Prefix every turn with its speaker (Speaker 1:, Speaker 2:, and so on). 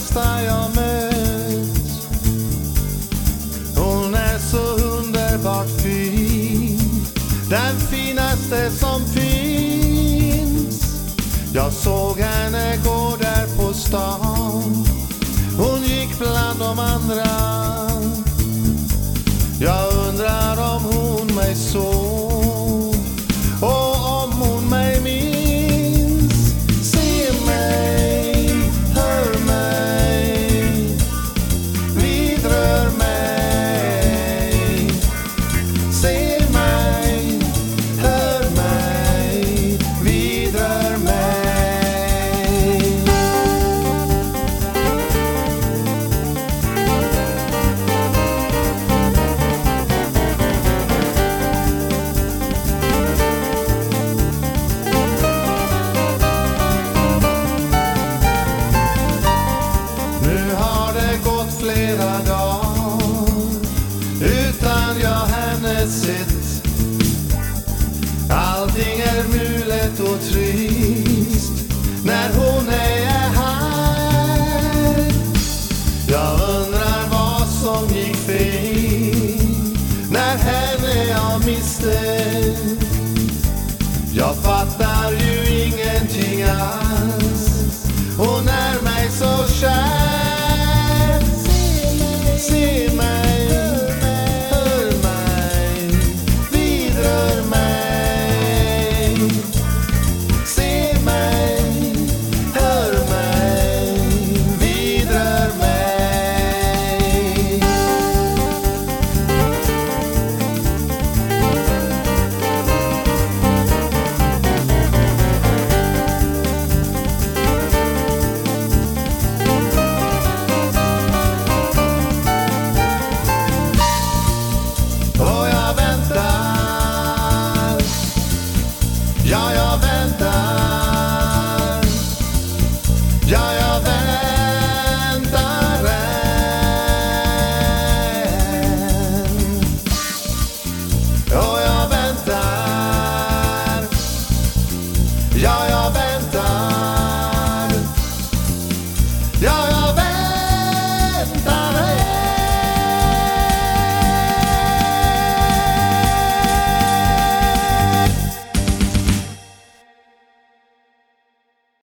Speaker 1: bästa jag mött. Hon är så underbart fin, den finaste som finns. Jag såg henne gå där på stan, hon gick bland de andra. Jag undrar om hon mig såg sätt sitt. Allting är mulet och trist när hon ej är här. Jag undrar vad som gick fel när henne jag miste. Jag fattar ju ingenting alls Ja, jag vet